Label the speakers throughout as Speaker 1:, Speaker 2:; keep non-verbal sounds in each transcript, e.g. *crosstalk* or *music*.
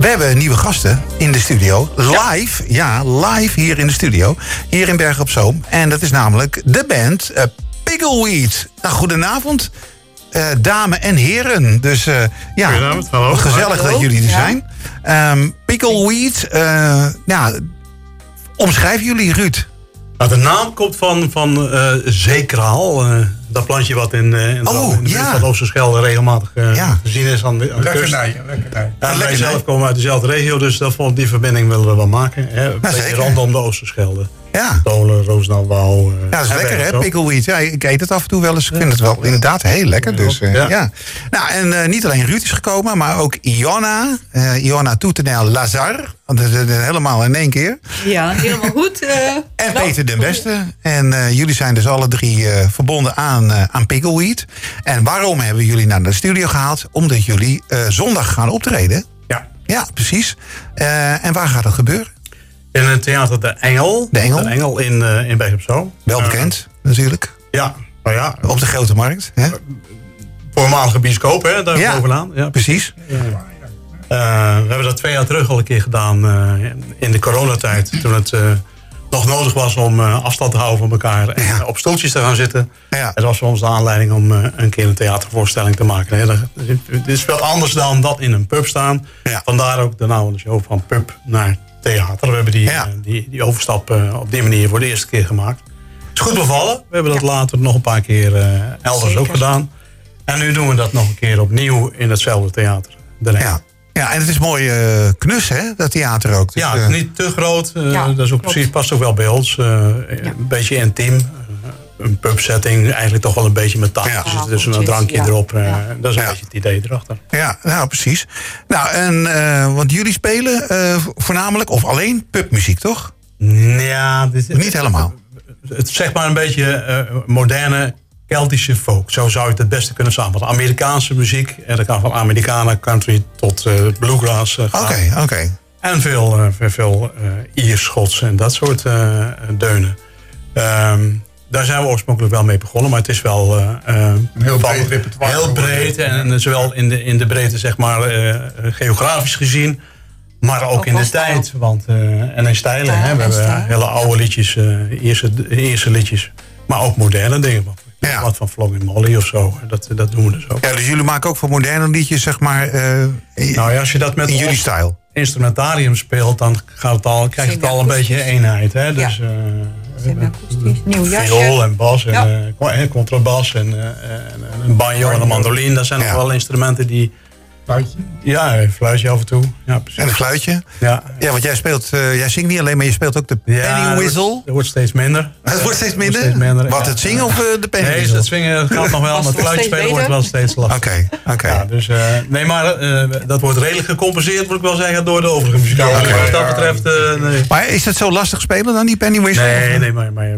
Speaker 1: We hebben nieuwe gasten in de studio. Live, ja, live hier in de studio. Hier in Bergen op Zoom. En dat is namelijk de band uh, Pickleweed. Nou, goedenavond, uh, dames en heren. Dus uh, ja,
Speaker 2: Goedenavond, hallo.
Speaker 1: gezellig
Speaker 2: hallo.
Speaker 1: dat jullie er zijn. Um, Pickleweed, ja, omschrijven jullie Ruud?
Speaker 2: Nou, de naam komt van, van uh, zeekraal. Uh, dat plantje wat in, uh, in,
Speaker 1: oh,
Speaker 2: in de
Speaker 1: ja.
Speaker 2: van Oosterschelde regelmatig
Speaker 1: ja.
Speaker 2: te zien is aan de, aan de kust. Ja, wij zelf komen uit dezelfde regio, dus dat vond die verbinding willen we wel maken. Hè. Een
Speaker 1: Ja,
Speaker 2: beetje
Speaker 1: zeker.
Speaker 2: rondom de Oosterschelde.
Speaker 1: Ja.
Speaker 2: Dolen, Roosnauwbouw.
Speaker 1: Ja, dat is lekker hè, pickleweed. Ja, ik eet het af en toe wel eens. Ik vind het wel inderdaad heel lekker. Dus, uh, ja.
Speaker 2: Ja.
Speaker 1: Nou, en uh, niet alleen Ruud is gekomen, maar ook Iona. Uh, Iona Toetenel Lazar. Helemaal in één keer.
Speaker 3: Ja, helemaal goed. Uh, *laughs*
Speaker 1: en Peter den Beste. En uh, jullie zijn dus alle drie uh, verbonden aan, aan Pickleweed. En waarom hebben jullie naar de studio gehaald? Omdat jullie zondag gaan optreden.
Speaker 2: Ja.
Speaker 1: Ja, precies. en waar gaat dat gebeuren?
Speaker 2: In het theater De Engel.
Speaker 1: De Engel.
Speaker 2: De Engel in, uh, in Bergen op Zoom.
Speaker 1: Wel bekend, natuurlijk.
Speaker 2: Ja, nou ja.
Speaker 1: Op de grote markt. Hè?
Speaker 2: Voormalige bioscoop, hè, daar
Speaker 1: ja,
Speaker 2: bovenaan. Ja,
Speaker 1: precies.
Speaker 2: Uh, we hebben dat twee jaar terug al een keer gedaan uh, in de coronatijd. Toen het uh, nog nodig was om afstand te houden van elkaar en
Speaker 1: Ja.
Speaker 2: op stoeltjes te gaan zitten.
Speaker 1: Ja.
Speaker 2: Dat was voor ons de aanleiding om een keer een theatervoorstelling te maken. Hè. Het is veel anders dan dat in een pub staan.
Speaker 1: Ja.
Speaker 2: Vandaar ook de naam van de show van pub naar theater. We hebben die,
Speaker 1: Ja.
Speaker 2: eh, die, die overstap eh, op die manier voor de eerste keer gemaakt. is goed bevallen. We hebben dat later nog een paar keer eh, elders
Speaker 3: Zeker.
Speaker 2: ook gedaan. En nu doen we dat nog een keer opnieuw in hetzelfde theater.
Speaker 1: Ja. ja, en het is mooi knus, hè, dat theater ook. Dus,
Speaker 2: Ja, het is niet te groot. eh,
Speaker 3: Ja,
Speaker 2: dat is ook
Speaker 3: klopt.
Speaker 2: precies, past ook wel bij ons. Een beetje intiem. Een pubsetting, eigenlijk toch wel een beetje met tafeltjes.
Speaker 3: Ja.
Speaker 2: dus een drankje
Speaker 3: ja.
Speaker 2: erop. eh,
Speaker 3: Ja.
Speaker 2: Dat is een
Speaker 1: Ja.
Speaker 2: beetje het idee erachter.
Speaker 1: Ja, nou precies. Nou, en, eh, want jullie spelen eh, voornamelijk of alleen pubmuziek, toch?
Speaker 2: Ja, dit,
Speaker 1: Niet helemaal.
Speaker 2: het zeg maar een beetje eh, moderne Keltische folk. Zo zou je het het beste kunnen samenvatten. Amerikaanse muziek. En dat kan van Americana country tot eh, bluegrass eh, gaan.
Speaker 1: Oké, oké.
Speaker 2: En veel, eh, veel, veel eh, Iers, Schots en dat soort eh, deunen. Ehm, daar zijn we oorspronkelijk wel mee begonnen. Maar het is wel eh, eh,
Speaker 4: heel
Speaker 2: van-
Speaker 4: breed repertoire
Speaker 2: Heel breed. En, en zowel in de, in de breedte, zeg maar, eh, geografisch gezien. Maar ook,
Speaker 3: Ook
Speaker 2: in de
Speaker 3: stijl.
Speaker 2: tijd. Want, eh, en in stijlen.
Speaker 3: Stijl
Speaker 2: hè, we
Speaker 3: en
Speaker 2: hebben
Speaker 3: stijl.
Speaker 2: hele oude liedjes. eh eerste, eerste liedjes. Maar ook moderne dingen.
Speaker 1: Ja.
Speaker 2: Wat van Flogging Molly of zo. Dat, dat doen we dus ook.
Speaker 1: Ja, dus jullie maken ook voor moderne liedjes, zeg maar, eh, in
Speaker 2: Nou ja, als je dat met
Speaker 1: in jullie stijl.
Speaker 2: instrumentarium speelt, dan gaat het al, krijg je het al een beetje eenheid. Hè? Dus,
Speaker 3: Ja. Nieuw jasje.
Speaker 2: viool en bas en
Speaker 3: Ja.
Speaker 2: eh, en contrabas en, eh, en een banjo en een mandoline. Dat zijn
Speaker 1: Ja.
Speaker 2: nog wel instrumenten die...
Speaker 4: Fluitje.
Speaker 2: Ja, een fluitje af en toe. Ja, precies.
Speaker 1: En een fluitje.
Speaker 2: Ja.
Speaker 1: Ja, want jij speelt, eh, jij zingt niet alleen, maar je speelt ook de
Speaker 2: Ja,
Speaker 1: penny
Speaker 2: dat
Speaker 1: whistle.
Speaker 2: wordt- Dat wordt steeds minder. *laughs*
Speaker 1: Het wordt steeds
Speaker 2: Wordt
Speaker 1: minder? Wat,
Speaker 2: ja.
Speaker 1: het zingen of eh, de penny
Speaker 2: Nee,
Speaker 1: whistle?
Speaker 2: het zwingen gaat nog wel, maar het fluitje spelen wordt wel steeds lastiger.
Speaker 1: Oké, oké.
Speaker 2: Ja, dus, eh, nee, maar eh, dat wordt redelijk gecompenseerd, moet ik wel zeggen, door de overige muzikale.
Speaker 4: Ja, oké.
Speaker 2: Wat dat betreft, eh, nee.
Speaker 1: Maar is het zo lastig spelen dan, die penny whistle?
Speaker 2: Nee, nee, maar, maar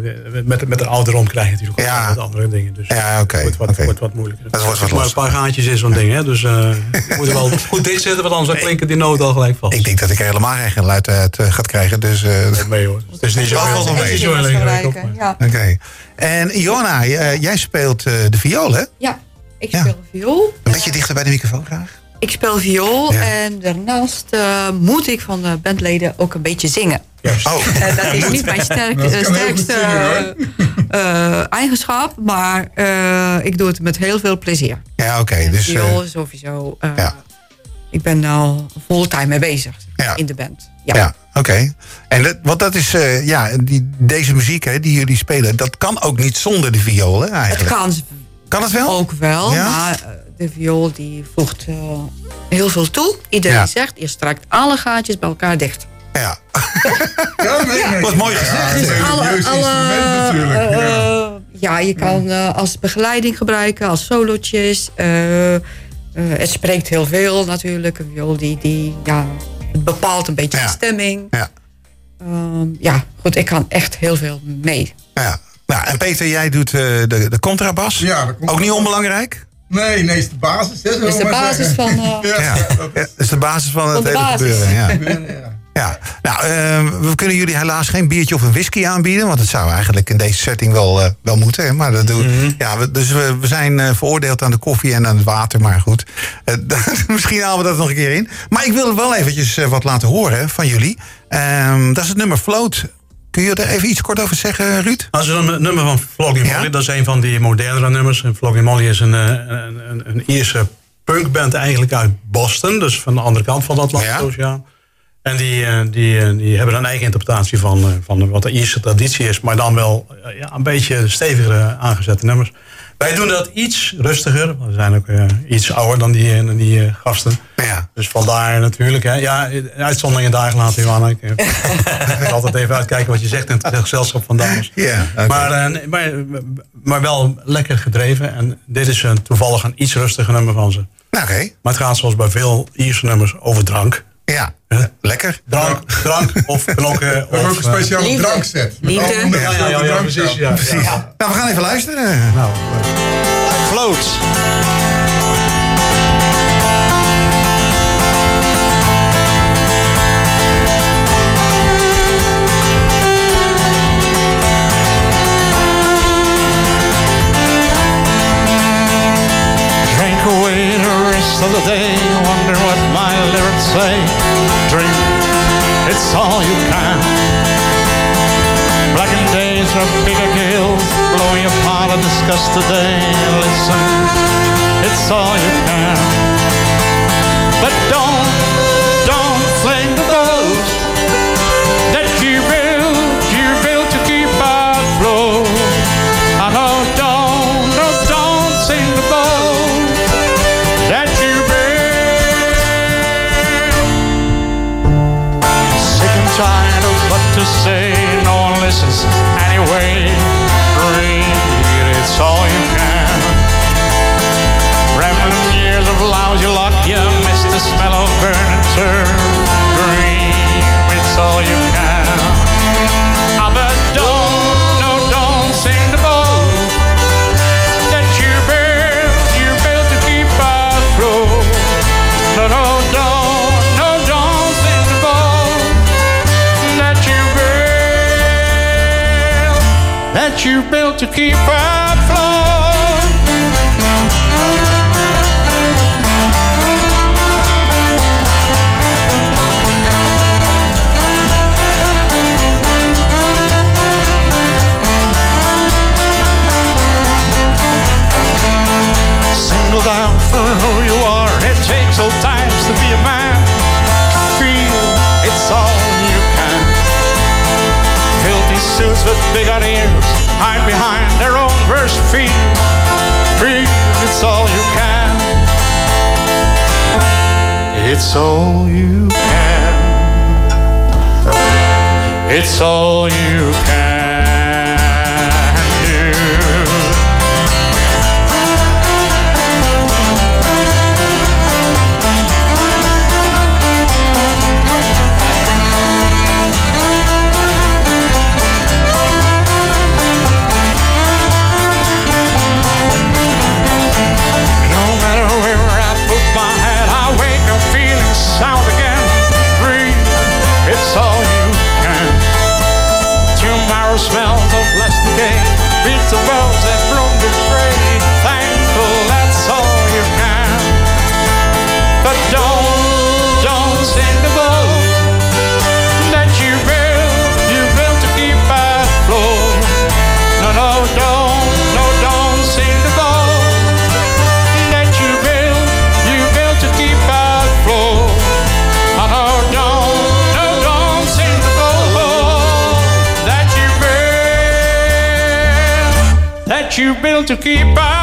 Speaker 2: met, met een ouderdom krijg je natuurlijk ook wat andere dingen. Dus
Speaker 1: Ja, oké,
Speaker 2: Het wordt wat, wat moeilijker.
Speaker 1: Het wordt wat
Speaker 2: maar een paar gaatjes in zo'n ding, hè. Dus eh *laughs* *laughs* moet er wel goed dicht zitten, want anders dan klinken die noten al gelijk vast.
Speaker 1: Ik denk dat ik er helemaal geen geluid uit eh, gaat krijgen, dus... eh,
Speaker 2: Niet mee hoor. Het is *laughs* niet zo
Speaker 1: mee.
Speaker 2: niet zo heel
Speaker 3: Ja.
Speaker 1: Oké. En Iona, eh, jij speelt eh, de viool, hè?
Speaker 3: ja, ik
Speaker 1: Ja.
Speaker 3: speel viool.
Speaker 1: Een beetje dichter bij de microfoon graag.
Speaker 3: Ik speel viool
Speaker 1: Ja.
Speaker 3: en daarnaast eh, moet ik van de bandleden ook een beetje zingen.
Speaker 1: Oh,
Speaker 3: En dat is niet mijn sterk, sterkste
Speaker 4: zingen,
Speaker 3: eh, eigenschap, maar eh, ik doe het met heel veel plezier.
Speaker 1: ja, oké. Dus, eh,
Speaker 3: viool is sowieso. eh,
Speaker 1: ja.
Speaker 3: Ik ben nou fulltime mee bezig
Speaker 1: Ja.
Speaker 3: in de band. Ja.
Speaker 1: ja, oké. En dat, want dat is, eh, ja, die, deze muziek hè, die jullie spelen, dat kan ook niet zonder de viool, hè,
Speaker 3: Het
Speaker 1: eigenlijk.
Speaker 3: kan
Speaker 1: Kan het wel?
Speaker 3: ook wel,
Speaker 1: Ja?
Speaker 3: maar eh, de viool die voegt eh, heel veel toe. Iedereen
Speaker 1: Ja.
Speaker 3: zegt, je strakt alle gaatjes bij elkaar dicht.
Speaker 1: Ja.
Speaker 4: Ja, nee, nee.
Speaker 1: Wat mooi
Speaker 4: Ja,
Speaker 1: gezegd.
Speaker 4: het is een religieus instrument natuurlijk.
Speaker 3: eh,
Speaker 4: ja.
Speaker 3: eh, ja, je kan eh, als begeleiding gebruiken, als solotjes. eh, eh, het spreekt heel veel natuurlijk. Een viool die, die ja, het bepaalt een beetje
Speaker 1: Ja.
Speaker 3: de stemming.
Speaker 1: Ja.
Speaker 3: Ehm, ja, goed, ik kan echt heel veel mee.
Speaker 1: ja. Nou, en Peter, jij doet eh, de, de contrabas.
Speaker 4: Ja, de contrabas.
Speaker 1: Ook niet onbelangrijk?
Speaker 4: Nee, nee, is de basis. Hè,
Speaker 3: is de basis
Speaker 4: zeggen.
Speaker 3: van... *laughs* eh,
Speaker 4: Ja,
Speaker 1: Ja.
Speaker 4: dat
Speaker 1: ja.
Speaker 4: is-
Speaker 1: de basis van het
Speaker 3: Van
Speaker 1: hele
Speaker 3: basis.
Speaker 1: gebeuren. Ja.
Speaker 4: ja,
Speaker 1: nou, uh, we kunnen jullie helaas geen biertje of een whisky aanbieden. Want dat zou eigenlijk in deze setting wel, uh, wel moeten. Hè? Maar dat doen, mm -hmm. ja, we, dus we, we zijn uh, veroordeeld aan de koffie en aan het water. Maar goed, *laughs* misschien halen we dat nog een keer in. Maar ik wil wel eventjes wat laten horen van jullie. Um, dat is het nummer Float. Kun je er even iets kort over zeggen, Ruud?
Speaker 2: Als het nummer van Flogging Molly, ja? dat is een van die modernere nummers. En Flogging Molly is een, een, een, een Ierse punkband eigenlijk uit Boston. Dus van de andere kant van dat Atlantische Oceaan. En die, die, die hebben een eigen interpretatie van, van wat de Ierse traditie is. Maar dan wel ja, een beetje stevigere aangezette nummers. Wij doen dat iets rustiger. We zijn ook uh, iets ouder dan die, dan die uh, gasten.
Speaker 1: Ja.
Speaker 2: Dus vandaar natuurlijk. Hè. Ja, uitzonderingen dagen laten, Johanna. Ik *laughs* moet altijd even uitkijken wat je zegt in het gezelschap van dames.
Speaker 1: Ja, okay.
Speaker 2: maar, uh, maar, maar wel lekker gedreven. En dit is een, toevallig een iets rustiger nummer van ze.
Speaker 1: Oké. Okay.
Speaker 2: Maar het gaat zoals bij veel Ierse nummers over drank.
Speaker 1: Ja, lekker.
Speaker 2: Drank, drank of knokken.
Speaker 4: We hebben ook een speciale
Speaker 3: Liefde.
Speaker 4: drankset.
Speaker 3: Liefde.
Speaker 4: Met
Speaker 2: Ja, ja, ja, ja,
Speaker 4: drank
Speaker 2: precies. Ja,
Speaker 1: Precies.
Speaker 2: Ja.
Speaker 1: Nou, we gaan even luisteren.
Speaker 2: Nou,
Speaker 5: Float. Drink away the rest of the day, say. Drink, it's all you can. Blackened days are bigger gills, blow your part of disgust today. Listen, it's all you can. But don't that you built, to keep by the road. No, no, no, no, don't say the ball that you built to keep afloat. Out for who you are. It takes old times to be a man. Feel it's all you can. Filthy suits with big ears hide behind their own worst feet. Breathe, it's all you can. It's all you can. It's all you can you built to keep afloat.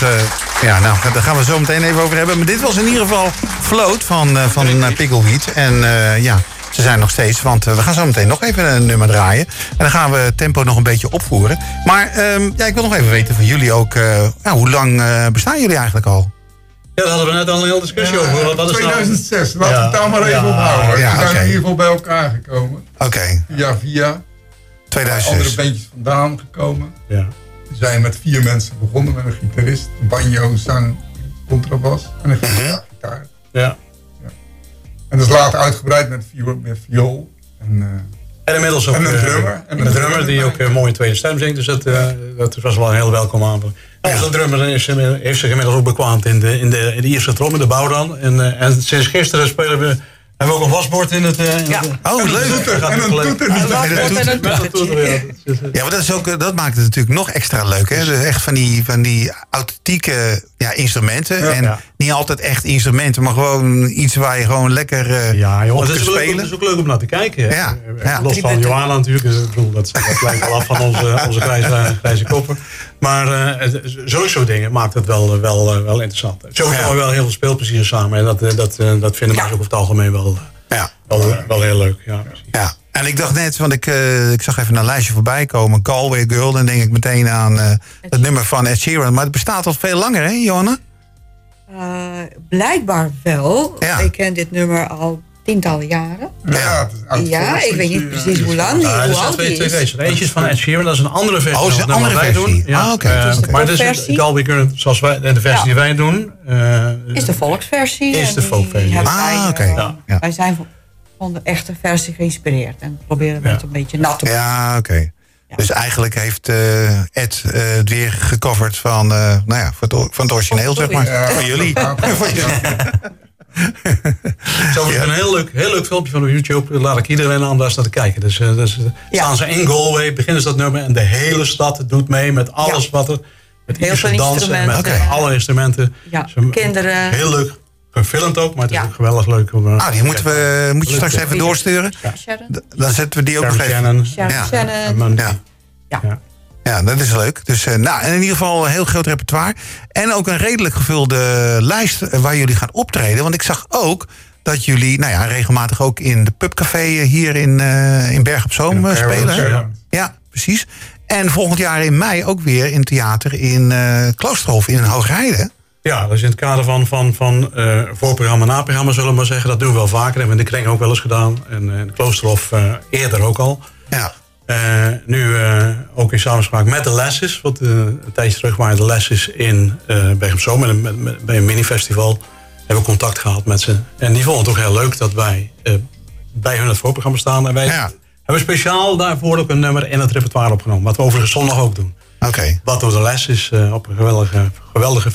Speaker 1: Want, eh, ja, nou, daar gaan we zo meteen even over hebben. Maar dit was in ieder geval Float van, eh, van uh, Pickleweed. En eh, ja, ze zijn nog steeds, want we gaan zo meteen nog even een nummer draaien. En dan gaan we het tempo nog een beetje opvoeren. Maar ehm, ja, ik wil nog even weten van jullie ook, eh, ja, hoe lang eh, bestaan jullie eigenlijk al?
Speaker 2: Ja, daar hadden we net al een hele discussie over. Wat, wat is nou-
Speaker 4: 2006, laten we
Speaker 2: Ja.
Speaker 4: het daar maar even
Speaker 2: Ja.
Speaker 4: ophouden.
Speaker 1: Ja,
Speaker 4: we zijn in ieder geval bij elkaar gekomen.
Speaker 1: Oké,
Speaker 4: Via via. Andere
Speaker 1: 2006.
Speaker 4: bandjes vandaan gekomen.
Speaker 2: Ja.
Speaker 4: We zijn met vier mensen begonnen. Met een gitarist, banjo, zang, contrabas en een gitaar. gitaar.
Speaker 2: ja.
Speaker 4: En dat is later uitgebreid met viool. Met viool. En, eh,
Speaker 2: En inmiddels ook
Speaker 4: En een
Speaker 2: eh,
Speaker 4: drummer.
Speaker 2: En een drummer die ook een mooie tweede stem zingt. Dus dat, eh, dat was wel een heel welkom aanvulling. En Onze drummer is, eh, heeft zich inmiddels ook bekwaamd in de, in de, in de Ierse trom, in de bouw dan. En, eh, en sinds gisteren spelen we, hebben we ook een wasbord in het... eh, in
Speaker 3: Ja.
Speaker 2: het-
Speaker 1: Oh, leuk.
Speaker 4: toeter, en een toeter.
Speaker 2: Ja. Eh,
Speaker 1: maar dat, is ook, dat maakt het natuurlijk nog extra leuk. Hè? Dus echt van die, van die authentieke ja, instrumenten. en
Speaker 2: Ja.
Speaker 1: niet altijd echt instrumenten, maar gewoon iets waar je gewoon lekker eh
Speaker 2: Ja, joh,
Speaker 1: op
Speaker 2: het
Speaker 1: kunt
Speaker 2: is, ook leuk,
Speaker 1: spelen.
Speaker 2: het is ook leuk om naar te kijken. hè.
Speaker 1: Ja,
Speaker 2: Eh,
Speaker 1: ja.
Speaker 2: Los van Johanna natuurlijk. dus ik bedoel, dat, dat lijkt wel af van onze, onze grijze, grijze koppen. Maar eh, soort dingen maakt het wel, wel, eh, wel interessant. Sowieso
Speaker 1: Ja.
Speaker 2: wel heel veel speelplezier samen. En dat, eh, dat, eh, dat vinden mensen ook over het algemeen wel, eh,
Speaker 1: Ja.
Speaker 2: wel, wel heel leuk. Ja, precies.
Speaker 1: Ja, en ik dacht net, want ik, eh, ik zag even een lijstje voorbij komen. Galway Girl, dan denk ik meteen aan eh, het nummer van Ed Sheeran. Maar het bestaat al veel langer, hè, Johanna?
Speaker 3: Eh, blijkbaar wel.
Speaker 1: Ja.
Speaker 3: Ik ken dit nummer al tientallen jaren.
Speaker 4: ja,
Speaker 3: Ja, ik weet niet
Speaker 4: ja.
Speaker 3: precies hoe lang die,
Speaker 2: er
Speaker 3: hoe oud
Speaker 2: twee,
Speaker 3: die
Speaker 2: twee
Speaker 3: is.
Speaker 2: versies. Eentje is van Ed Sheeran, dat is een andere versie
Speaker 1: Oh, is een andere versie.
Speaker 2: doen. Ja,
Speaker 1: Ah, oké.
Speaker 2: eh,
Speaker 1: Dus
Speaker 3: de
Speaker 2: maar het is Galway Girl, zoals wij, de versie
Speaker 3: Ja.
Speaker 2: die wij doen. eh,
Speaker 3: Is de volksversie.
Speaker 2: Is de
Speaker 3: hebben
Speaker 1: Ah,
Speaker 3: wij,
Speaker 1: oké.
Speaker 3: eh,
Speaker 2: Ja.
Speaker 1: Ja.
Speaker 3: Wij zijn van, de echte versie geïnspireerd. En proberen we
Speaker 2: Ja.
Speaker 3: het een beetje nat te
Speaker 1: Ja, oké.
Speaker 3: Ja.
Speaker 1: Dus eigenlijk heeft eh, Ed eh, het weer gecoverd van, eh, nou ja, van, het, van het origineel, zeg maar.
Speaker 4: Ja,
Speaker 1: Van jullie.
Speaker 4: ja, *laughs*
Speaker 1: Van jullie. *laughs*
Speaker 2: Zo is een heel leuk, heel leuk filmpje van op YouTube. Laat ik iedereen aan daar naar te kijken. Dus, eh, dus eh,
Speaker 3: Ja.
Speaker 2: staan ze in Galway, beginnen ze dat nummer en de hele stad doet mee met alles
Speaker 3: Ja.
Speaker 2: wat er. Met
Speaker 3: Heel veel
Speaker 2: dansen en met alle instrumenten.
Speaker 3: Ja,
Speaker 2: Ze-
Speaker 3: kinderen.
Speaker 2: Heel leuk gefilmd ook, maar het is
Speaker 3: Ja.
Speaker 2: ook geweldig leuk. Om, eh,
Speaker 1: Ah, die moeten we, moet je straks even doorsturen. Dan zetten we die ook nog even.
Speaker 2: Shannon.
Speaker 3: Sharon
Speaker 1: Ja. Ja. Dat is leuk. Dus eh, nou, in ieder geval een heel groot repertoire. En ook een redelijk gevulde lijst waar jullie gaan optreden. Want ik zag ook dat jullie nou ja, regelmatig ook in de pubcafé eh, hier in, eh in Berg op Zoom spelen. hè?
Speaker 2: Ja.
Speaker 1: Ja, precies. En volgend jaar in mei ook weer in theater in Kloosterhof in Hoogrijden.
Speaker 2: Ja, dat is in het kader van, van, van eh, voorprogramma, naprogramma zullen we maar zeggen. Dat doen we wel vaker. hebben we in de kring ook wel eens gedaan. En in de Kloosterhof eerder ook al.
Speaker 1: Ja,
Speaker 2: Eh, nu eh, ook in samenspraak met de Lesses. Wat eh, een tijdje terug waren de Lesses in uh. Met, een- met, met- bij een minifestival hebben we contact gehad met ze. En die vonden het ook heel leuk dat wij bij hun het voorprogramma staan. En wij
Speaker 1: Ja.
Speaker 2: hebben speciaal daarvoor ook een nummer in het repertoire opgenomen. Wat we overigens zondag ook doen.
Speaker 1: oké.
Speaker 2: Wat door de Lesses op een geweldige, geweldige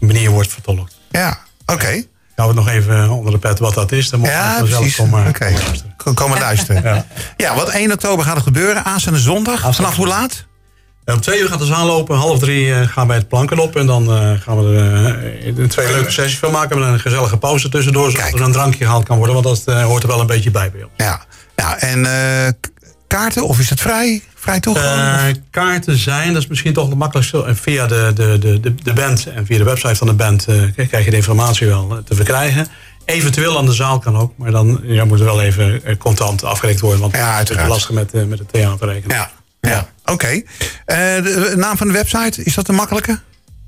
Speaker 2: manier wordt vertolkt.
Speaker 1: Ja, oké.
Speaker 2: Hou het nog even onder de pet wat dat is. Dan moet
Speaker 1: Ja, precies.
Speaker 2: komen-
Speaker 1: Oké.
Speaker 2: komen luisteren.
Speaker 1: Komen luisteren.
Speaker 2: Ja.
Speaker 1: Ja, wat 1 oktober gaat er gebeuren? Aanstaande zondag. Vanaf hoe laat?
Speaker 2: Om twee uur gaat de zaal open. Half drie eh, gaan wij het planken op. En dan eh, gaan we er eh, twee leuke sessies van maken. Met een gezellige pauze tussendoor. Zodat
Speaker 1: Kijk.
Speaker 2: er een drankje gehaald kan worden. Want dat eh, hoort er wel een beetje bij bij ons.
Speaker 1: Ja. ja en eh, kaarten? Of is het vrij? Vrij toegang?
Speaker 2: Eh, kaarten zijn, dat is misschien toch het makkelijkste. En via de, de, de, de, de band en via de website van de band eh, krijg je de informatie wel eh, te verkrijgen. Eventueel aan de zaal kan ook. Maar dan ja, moet er wel even contant afgerekend worden. Want
Speaker 1: Ja,
Speaker 2: het is lastig met, met het theaterrekening.
Speaker 1: ja. ja. Oké. De naam van de website, is dat een makkelijke?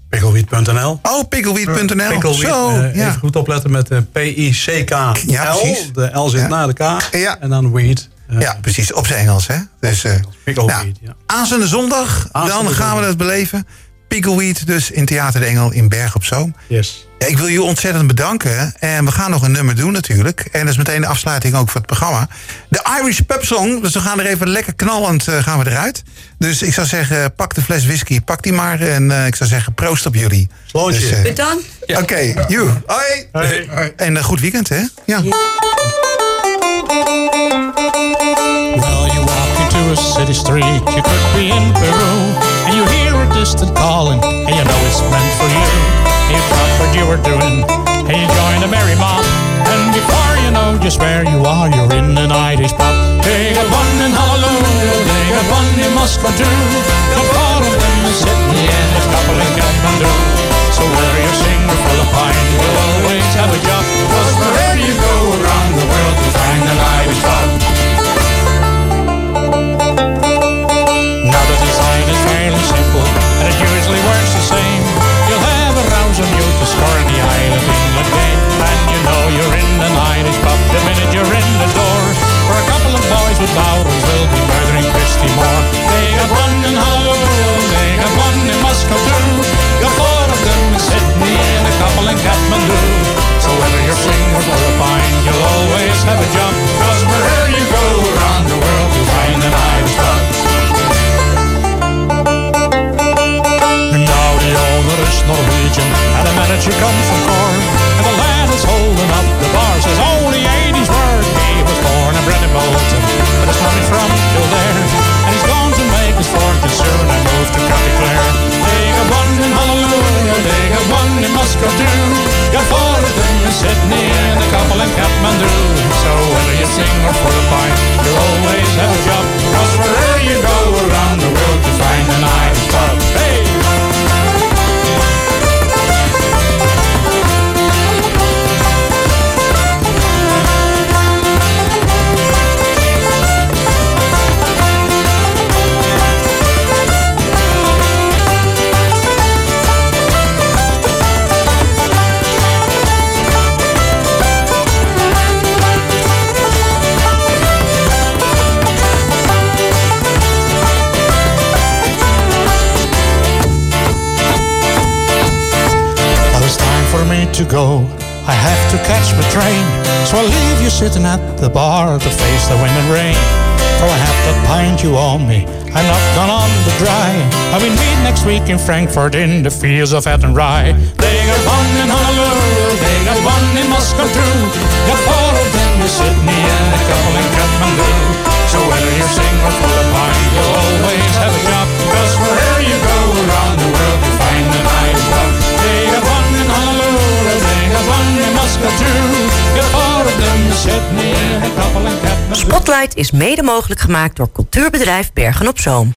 Speaker 2: Pikkelwiet.nl
Speaker 1: Oh, pickleweed.nl. Zo, ja.
Speaker 2: even goed opletten met de P-I-C-K-L.
Speaker 1: Ja, precies.
Speaker 2: De L zit
Speaker 1: Ja.
Speaker 2: na de K.
Speaker 1: Ja.
Speaker 2: En dan weed.
Speaker 1: Ja, precies. Op zijn Engels, hè? Dus, eh,
Speaker 2: Pickleweed,
Speaker 1: nou,
Speaker 2: ja.
Speaker 1: Aanstaande zondag,
Speaker 2: Aanstaande
Speaker 1: dan gaan we dat beleven. Pickleweed dus in Theater de Engel in Berg op Zoom.
Speaker 2: Yes.
Speaker 1: Ja, ik wil je ontzettend bedanken. En we gaan nog een nummer doen natuurlijk. En dat is meteen de afsluiting ook voor het programma. De Irish Pub Song. Dus we gaan er even lekker knallend eh, gaan we eruit. Dus ik zou zeggen, pak de fles whisky. Pak die maar. En eh, ik zou zeggen, proost op jullie.
Speaker 2: Sloontje.
Speaker 1: Dus,
Speaker 3: Bedankt.
Speaker 1: Oké, you. Hoi.
Speaker 2: Hey.
Speaker 1: En een goed weekend, hè? Ja.
Speaker 5: a city street, you could be in Peru. And you hear a distant calling, and you know it's meant for you. You thought what you were doing, and you join a merry mob. And before you know just where you are, you're in an Irish pub. They got one in Honolulu, they got one in Moscow too. The bottom in Sydney and a couple in Kathmandu. So whether you sing or fill a pint, you'll always have a job. sitting at the bar to face the wind and rain. For I have the pint you owe me. I'm not gone on the dry. I will meet next week in Frankfurt in the fields of Attenry. They got one in Honolulu, they got one in Moscow too. Got four of them in Sydney and a couple in Kathmandu. So whether you sing or for the pint, you'll always have
Speaker 6: Spotlight is mede mogelijk gemaakt door cultuurbedrijf Bergen op Zoom.